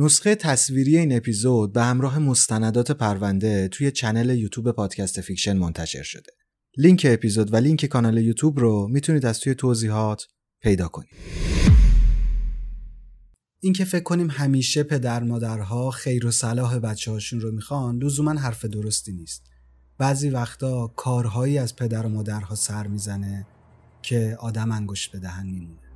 نسخه تصویری این اپیزود به همراه مستندات پرونده توی channel یوتیوب پادکست فیکشن منتشر شده. لینک اپیزود و لینک کانال یوتیوب رو می‌تونید از توی توضیحات پیدا کنید. اینکه فکر کنیم همیشه پدر مادرها خیر و صلاح بچه هاشون رو می‌خوان لزوما حرف درستی نیست. بعضی وقتا کارهایی از پدر و مادرها سر می‌زنه که آدم انگشت به دهن میمونه.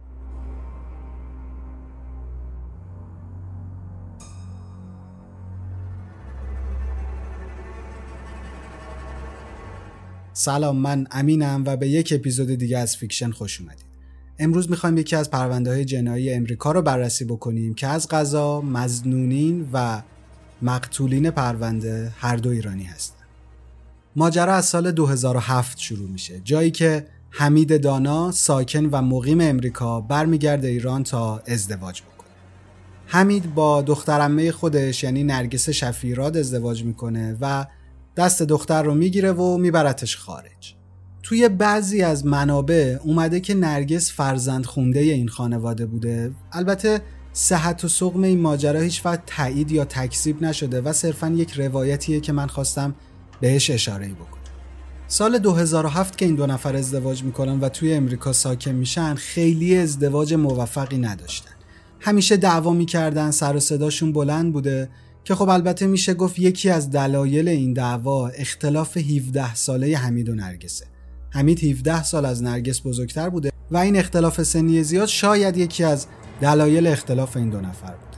سلام من امینم و به یک اپیزود دیگه از فیکشن خوش اومدید. امروز می‌خوایم یکی از پرونده های جنایی امریکا رو بررسی بکنیم که از قضا مزنونین و مقتولین پرونده هر دو ایرانی هستن. ماجرا از سال 2007 شروع میشه جایی که حمید دانا ساکن و مقیم امریکا برمیگرده ایران تا ازدواج بکنه. حمید با دخترمه خودش یعنی نرگس شفیراد ازدواج می‌کنه و دست دختر رو می‌گیره و میبرتش خارج. توی بعضی از منابع اومده که نرگس فرزند خونده این خانواده بوده. البته صحت و سقم این ماجرا هیچ وقت تایید یا تکذیب نشده و صرفا یک روایتیه که من خواستم بهش اشاره بکنم. سال 2007 که این دو نفر ازدواج می‌کنن و توی امریکا ساکن میشن خیلی ازدواج موفقی نداشتن. همیشه دعوا می‌کردن سر و صداشون بلند بوده. که خب البته میشه گفت یکی از دلایل این دعوا اختلاف 17 ساله حمید و نرگسه. حمید 17 سال از نرگس بزرگتر بوده و این اختلاف سنی زیاد شاید یکی از دلایل اختلاف این دو نفر بوده.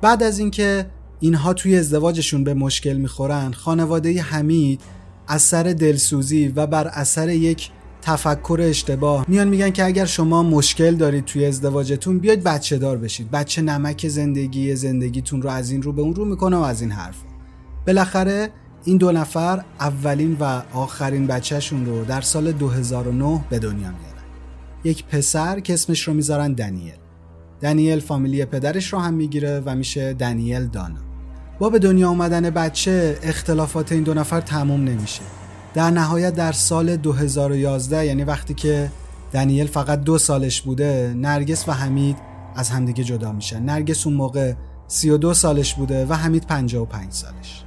بعد از اینکه اینها توی ازدواجشون به مشکل می‌خورن خانواده حمید از سر دلسوزی و بر اثر یک تفکر اشتباه. میان میگن که اگر شما مشکل دارید توی ازدواجتون بیاید بچه دار بشید. بچه نمک زندگی زندگیتون رو از این رو به اون رو می‌کنه و از این حرف. بالاخره این دو نفر اولین و آخرین بچهشون رو در سال 2009 به دنیا میارن. یک پسر که اسمش رو می‌ذارن دنیل. دنیل فامیلی پدرش رو هم می‌گیره و میشه دنیل دانا. با به دنیا آمدن بچه اختلافات این دو نفر تموم نمیشه. در نهایت در سال 2011 یعنی وقتی که دنیل فقط دو سالش بوده نرگس و حمید از همدیگه جدا میشن. نرگس اون موقع 32 سالش بوده و حمید 55 سالش.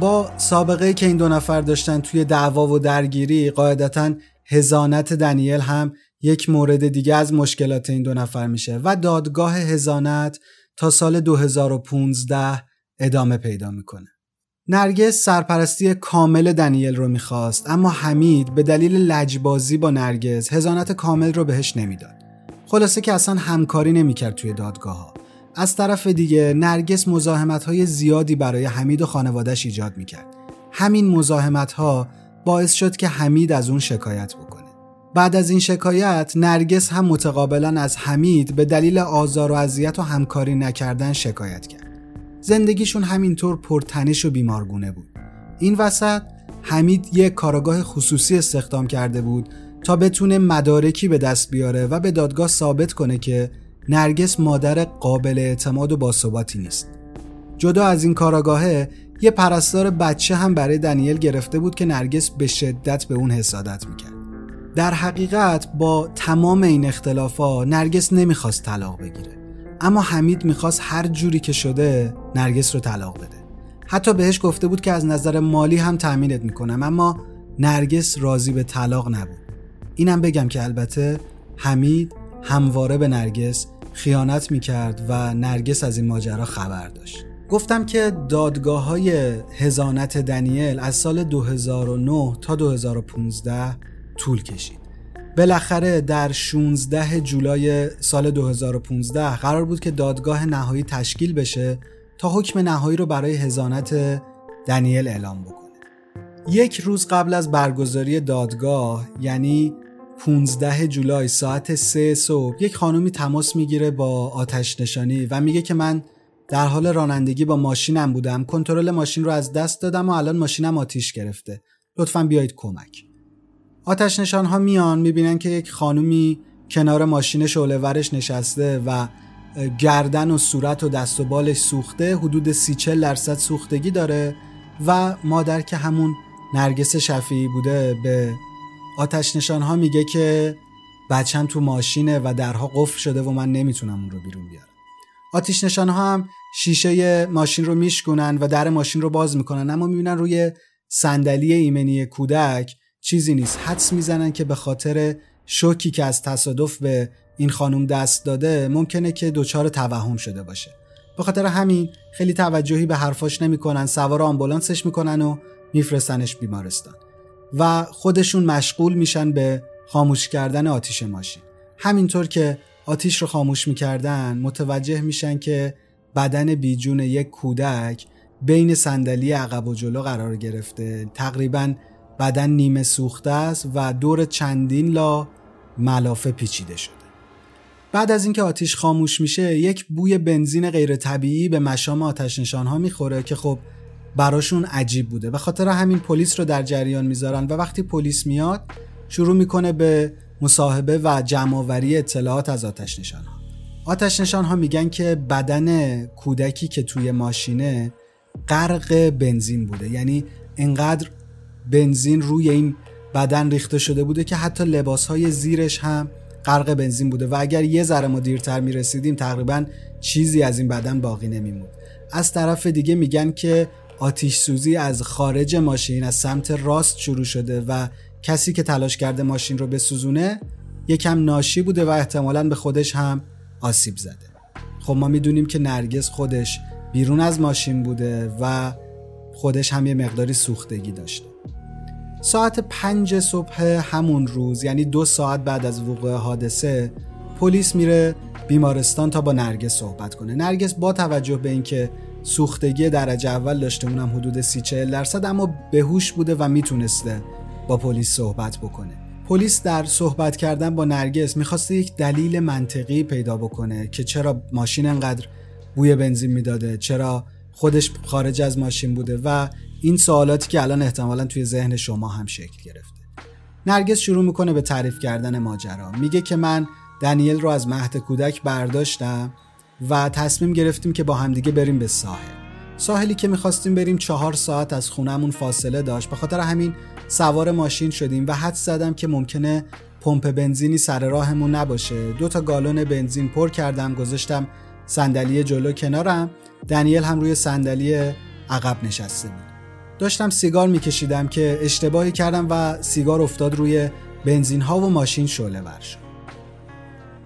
با سابقه که این دو نفر داشتن توی دعوا و درگیری قاعدتا هزانت دنیل هم یک مورد دیگه از مشکلات این دو نفر میشه و دادگاه هزانت تا سال 2015 ادامه پیدا می‌کنه. نرگس سرپرستی کامل دنیل رو می‌خواست اما حمید به دلیل لجبازی با نرگس هزانت کامل رو بهش نمی‌داد. خلاصه که اصلا همکاری نمی‌کرد توی دادگاه ها. از طرف دیگه نرگس مزاحمت های زیادی برای حمید و خانوادش ایجاد می‌کرد. همین مزاحمت ها باعث شد که حمید از اون شکایت بکنه. بعد از این شکایت نرگس هم متقابلا از حمید به دلیل آزار و اذیت و همکاری نکردن شکایت کرد. زندگیشون همینطور پرتنش و بیمارگونه بود. این وسط حمید یک کارگاه خصوصی استخدام کرده بود تا بتونه مدارکی به دست بیاره و به دادگاه ثابت کنه که نرگس مادر قابل اعتماد و باثباتی نیست. جدا از این کاراگاهه یه پرستار بچه هم برای دنیل گرفته بود که نرگس به شدت به اون حسادت می‌کرد. در حقیقت با تمام این اختلافا نرگس نمی‌خواست طلاق بگیره. اما حمید می‌خواست هر جوری که شده نرگس رو طلاق بده. حتی بهش گفته بود که از نظر مالی هم تأمینت می‌کنم اما نرگس راضی به طلاق نبود. اینم بگم که البته حمید همواره به نرگس خیانت می‌کرد و نرگس از این ماجرا خبر داشت. گفتم که دادگاه های هزانت دنیل از سال 2009 تا 2015 طول کشید. بالاخره در 16 جولای سال 2015 قرار بود که دادگاه نهایی تشکیل بشه تا حکم نهایی رو برای هزانت دنیل اعلام بکنه. یک روز قبل از برگزاری دادگاه یعنی 15 جولای ساعت 3 صبح یک خانومی تماس می‌گیره با آتش نشانی و میگه که من در حال رانندگی با ماشینم بودم کنترل ماشین رو از دست دادم و الان ماشینم آتیش گرفته. لطفا بیایید کمک. آتش نشان ها میان می‌بینن که یک خانومی کنار ماشین شعله ورش نشسته و گردن و صورت و دست و بالش سوخته حدود سی چل درصد سوختگی داره و مادر که همون نرگس شفیعی بوده به آتش نشان ها میگه که بچم تو ماشینه و درها قفل شده و من نمی‌تونم اون رو بیرون بیارم. آتش نشان ها هم شیشه ماشین رو میشکنن و در ماشین رو باز می‌کنن اما می‌بینن روی صندلی ایمنی کودک چیزی نیست. حدس می‌زنن که به خاطر شوکی که از تصادف به این خانم دست داده ممکنه که دچار توهم شده باشه. به خاطر همین خیلی توجهی به حرفاش نمی‌کنن سوار آمبولانسش می‌کنن و میفرستنش بیمارستان. و خودشون مشغول میشن به خاموش کردن آتیش ماشین. همینطور که آتیش رو خاموش می‌کردن متوجه میشن که بدن بیجون یک کودک بین صندلی عقب و جلو قرار گرفته. تقریبا بدن نیمه سوخته است و دور چندین لا ملافه پیچیده شده. بعد از اینکه آتیش خاموش میشه یک بوی بنزین غیر طبیعی به مشام آتش نشان ها می‌خوره که خب براشون عجیب بوده. به خاطر همین پلیس رو در جریان می‌ذارن و وقتی پلیس میاد شروع می‌کنه به مصاحبه و جمعآوری اطلاعات از آتش نشان ها آتش نشان ها میگن که بدن کودکی که توی ماشینه غرق بنزین بوده. یعنی انقدر بنزین روی این بدن ریخته شده بوده که حتی لباس های زیرش هم غرق بنزین بوده و اگر یه ذره ما دیرتر می‌رسیدیم تقریبا چیزی از این بدن باقی نمیمود از طرف دیگه میگن که آتیش سوزی از خارج ماشین از سمت راست شروع شده و کسی که تلاش کرده ماشین رو بسوزونه یکم ناشی بوده و احتمالا به خودش هم آسیب زده. خب ما می‌دونیم که نرگس خودش بیرون از ماشین بوده و خودش هم یه مقداری سوختگی داشته. ساعت پنج صبح همون روز یعنی دو ساعت بعد از وقوع حادثه پلیس میره بیمارستان تا با نرگس صحبت کنه. نرگس با توجه به اینکه سوختگی درجه اول داشته اونم حدود سی چهل درصد اما بهوش بوده و می‌تونسته با پلیس صحبت بکنه. پلیس در صحبت کردن با نرگس می‌خواسته یک دلیل منطقی پیدا بکنه که چرا ماشین انقدر بوی بنزین می‌داده چرا خودش خارج از ماشین بوده و این سوالاتی که الان احتمالا توی ذهن شما هم شکل گرفته. نرگس شروع می‌کنه به تعریف کردن ماجرا. میگه که من دنیل رو از مهد کودک برداشتم و تصمیم گرفتیم که با همدیگه بریم به ساحل. ساحلی که می‌خواستیم بریم چهار ساعت از خونهمون فاصله داشت. به خاطر همین سوار ماشین شدیم و حد زدم که ممکنه پمپ بنزینی سر راهمون نباشه. دو تا گالون بنزین پر کردم گذاشتم صندلی جلو کنارم. دنیل هم روی صندلی عقب نشسته بود. داشتم سیگار میکشیدم که اشتباهی کردم و سیگار افتاد روی بنزین ها و ماشین شعله ور شد.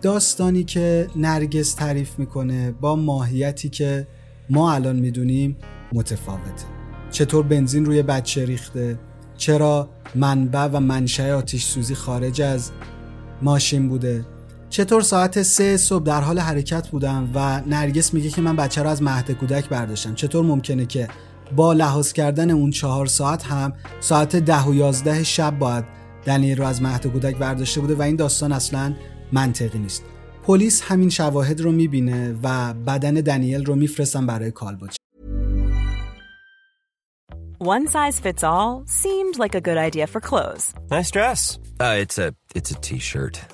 داستانی که نرگس تعریف می‌کنه با ماهیتی که ما الان می‌دونیم متفاوته. چطور بنزین روی بچه ریخته؟ چرا منبع و منشأ آتیش سوزی خارج از ماشین بوده؟ چطور ساعت سه صبح در حال حرکت بودم و نرگس میگه که من بچه رو از مهد کودک برداشتم چطور ممکنه که با لحاظ کردن اون چهار ساعت هم ساعت ده و یازده شب باید دنیل رو از مهد کودک برداشته بوده و این داستان اصلا منطقی نیست پلیس همین شواهد رو می‌بینه و بدن دنیل رو میفرستن برای کالبد One size fits all seemed like a good idea for clothes Nice dress. Uh, it's a it's a t-shirt.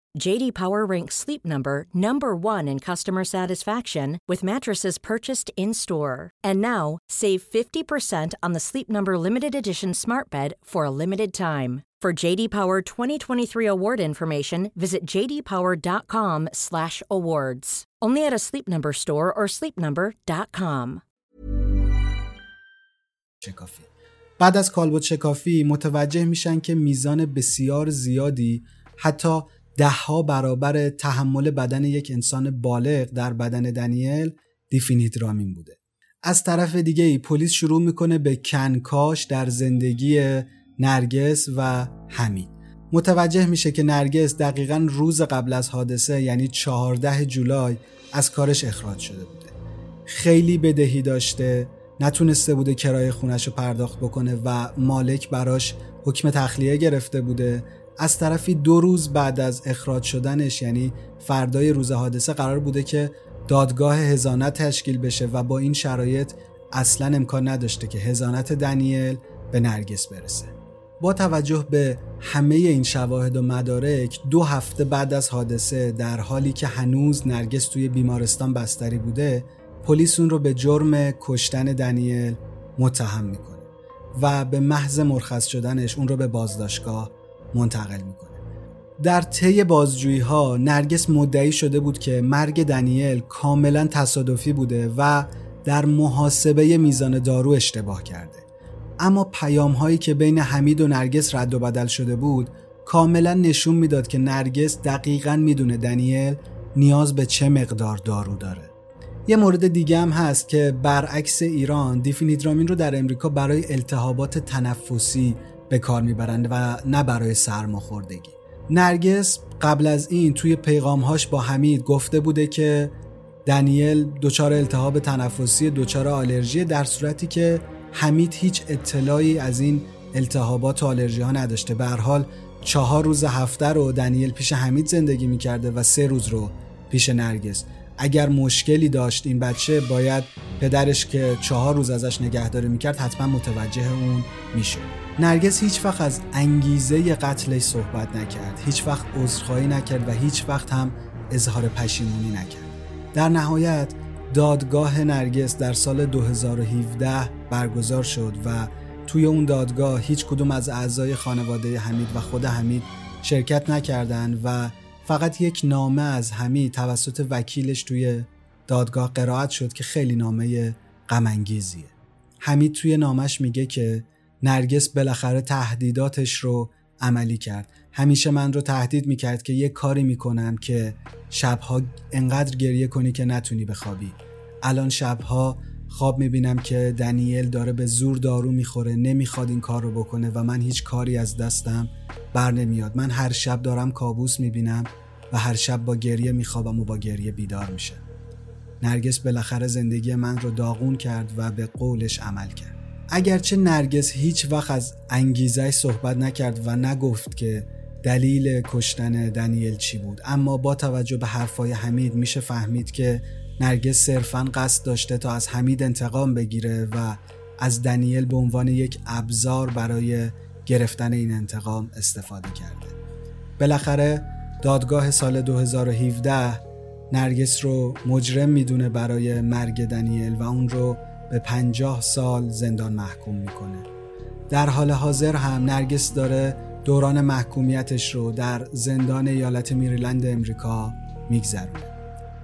JD Power ranks Sleep Number number 1 in customer satisfaction with mattresses purchased in-store. And now, save 50% on the Sleep Number limited edition Smart Bed for a limited time. For JD Power 2023 award information, visit jdpower.com/awards. Only at a Sleep Number store or sleepnumber.com. شکافی بعد از کالبد شکافی متوجه میشن که میزان بسیار زیادی حتی دهها برابر تحمل بدن یک انسان بالغ در بدن دنیل دیفینیدرامین بوده. از طرف دیگه ای پلیس شروع می‌کنه به کنکاش در زندگی نرگس و حمید. متوجه میشه که نرگس دقیقا روز قبل از حادثه یعنی 14 جولای از کارش اخراج شده بوده. خیلی بدهی داشته نتونسته بوده کرایه خونش رو پرداخت بکنه و مالک براش حکم تخلیه گرفته بوده از طرفی دو روز بعد از اخراج شدنش یعنی فردای روز حادثه قرار بوده که دادگاه هزانت تشکیل بشه و با این شرایط اصلا امکان نداشته که هزانت دنیل به نرگس برسه. با توجه به همه این شواهد و مدارک دو هفته بعد از حادثه در حالی که هنوز نرگس توی بیمارستان بستری بوده پلیس اون رو به جرم کشتن دنیل متهم می‌کنه و به محض مرخص شدنش اون رو به بازداشتگاه منتقل می‌کنه. در طی بازجویی ها نرگس مدعی شده بود که مرگ دنیل کاملا تصادفی بوده و در محاسبه میزان دارو اشتباه کرده. اما پیام هایی که بین حمید و نرگس رد و بدل شده بود کاملا نشون می‌داد که نرگس دقیقا می‌دونه دنیل نیاز به چه مقدار دارو داره. یه مورد دیگه هم هست که برعکس ایران دیفینیدرامین رو در امریکا برای التهابات تنفسی به کار می‌برند و نه برای سرماخوردگی. نرگس قبل از این توی پیغامهاش با حمید گفته بوده که دنیل دچار التهاب تنفسی دچار آلرژی در صورتی که حمید هیچ اطلاعی از این التهابات و آلرژی ها نداشته. به حال چهار روز هفته رو دنیل پیش حمید زندگی می‌کرده و سه روز رو پیش نرگس. اگر مشکلی داشت این بچه باید پدرش که چهار روز ازش نگهداری می‌کرد حتما متوجه اون میشه نرگس هیچ وقت از انگیزه قتلش صحبت نکرد. هیچ وقت عذرخواهی نکرد و هیچ وقت هم اظهار پشیمونی نکرد. در نهایت دادگاه نرگس در سال 2017 برگزار شد و توی اون دادگاه هیچ کدوم از اعضای خانواده حمید و خود حمید شرکت نکردند و فقط یک نامه از حمید توسط وکیلش توی دادگاه قرائت شد که خیلی نامه غمانگیزیه. حمید توی نامش میگه که نرگس بالاخره تهدیداتش رو عملی کرد. همیشه من رو تهدید می‌کرد که یه کاری می‌کنم که شبها انقدر گریه کنی که نتونی بخوابی. الان شبها خواب می‌بینم که دنیل داره به زور دارو می‌خوره نمی‌خواد این کار رو بکنه و من هیچ کاری از دستم بر نمیاد. من هر شب دارم کابوس می‌بینم. و هر شب با گریه میخوابم و با گریه بیدار میشه. نرگس بالاخره زندگی من رو داغون کرد و به قولش عمل کرد. اگرچه نرگس هیچ وقت از انگیزه صحبت نکرد و نگفت که دلیل کشتن دنیل چی بود اما با توجه به حرفای حمید میشه فهمید که نرگس صرفا قصد داشته تا از حمید انتقام بگیره و از دنیل به عنوان یک ابزار برای گرفتن این انتقام استفاده کرده. بالاخره دادگاه سال 2017 نرگس رو مجرم می‌دونه برای مرگ دنیل و اون رو به پنجاه سال زندان محکوم می‌کنه. در حال حاضر هم نرگس داره دوران محکومیتش رو در زندان ایالت میریلند امریکا میگذرونه.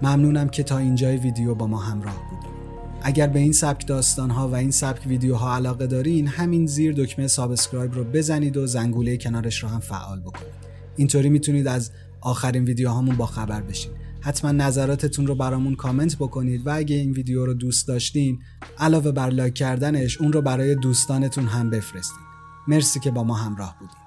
ممنونم که تا اینجای ویدیو با ما همراه بودید. اگر به این سبک داستان ها و این سبک ویدیوها علاقه دارین همین زیر دکمه subscribe رو بزنید و زنگوله کنارش رو هم فعال بکنید. اینطوری می‌تونید از آخرین ویدیوهامون با خبر بشین. حتما نظراتتون رو برامون کامنت بکنید و اگه این ویدیو رو دوست داشتین علاوه بر لایک کردنش اون رو برای دوستانتون هم بفرستین. مرسی که با ما همراه بودید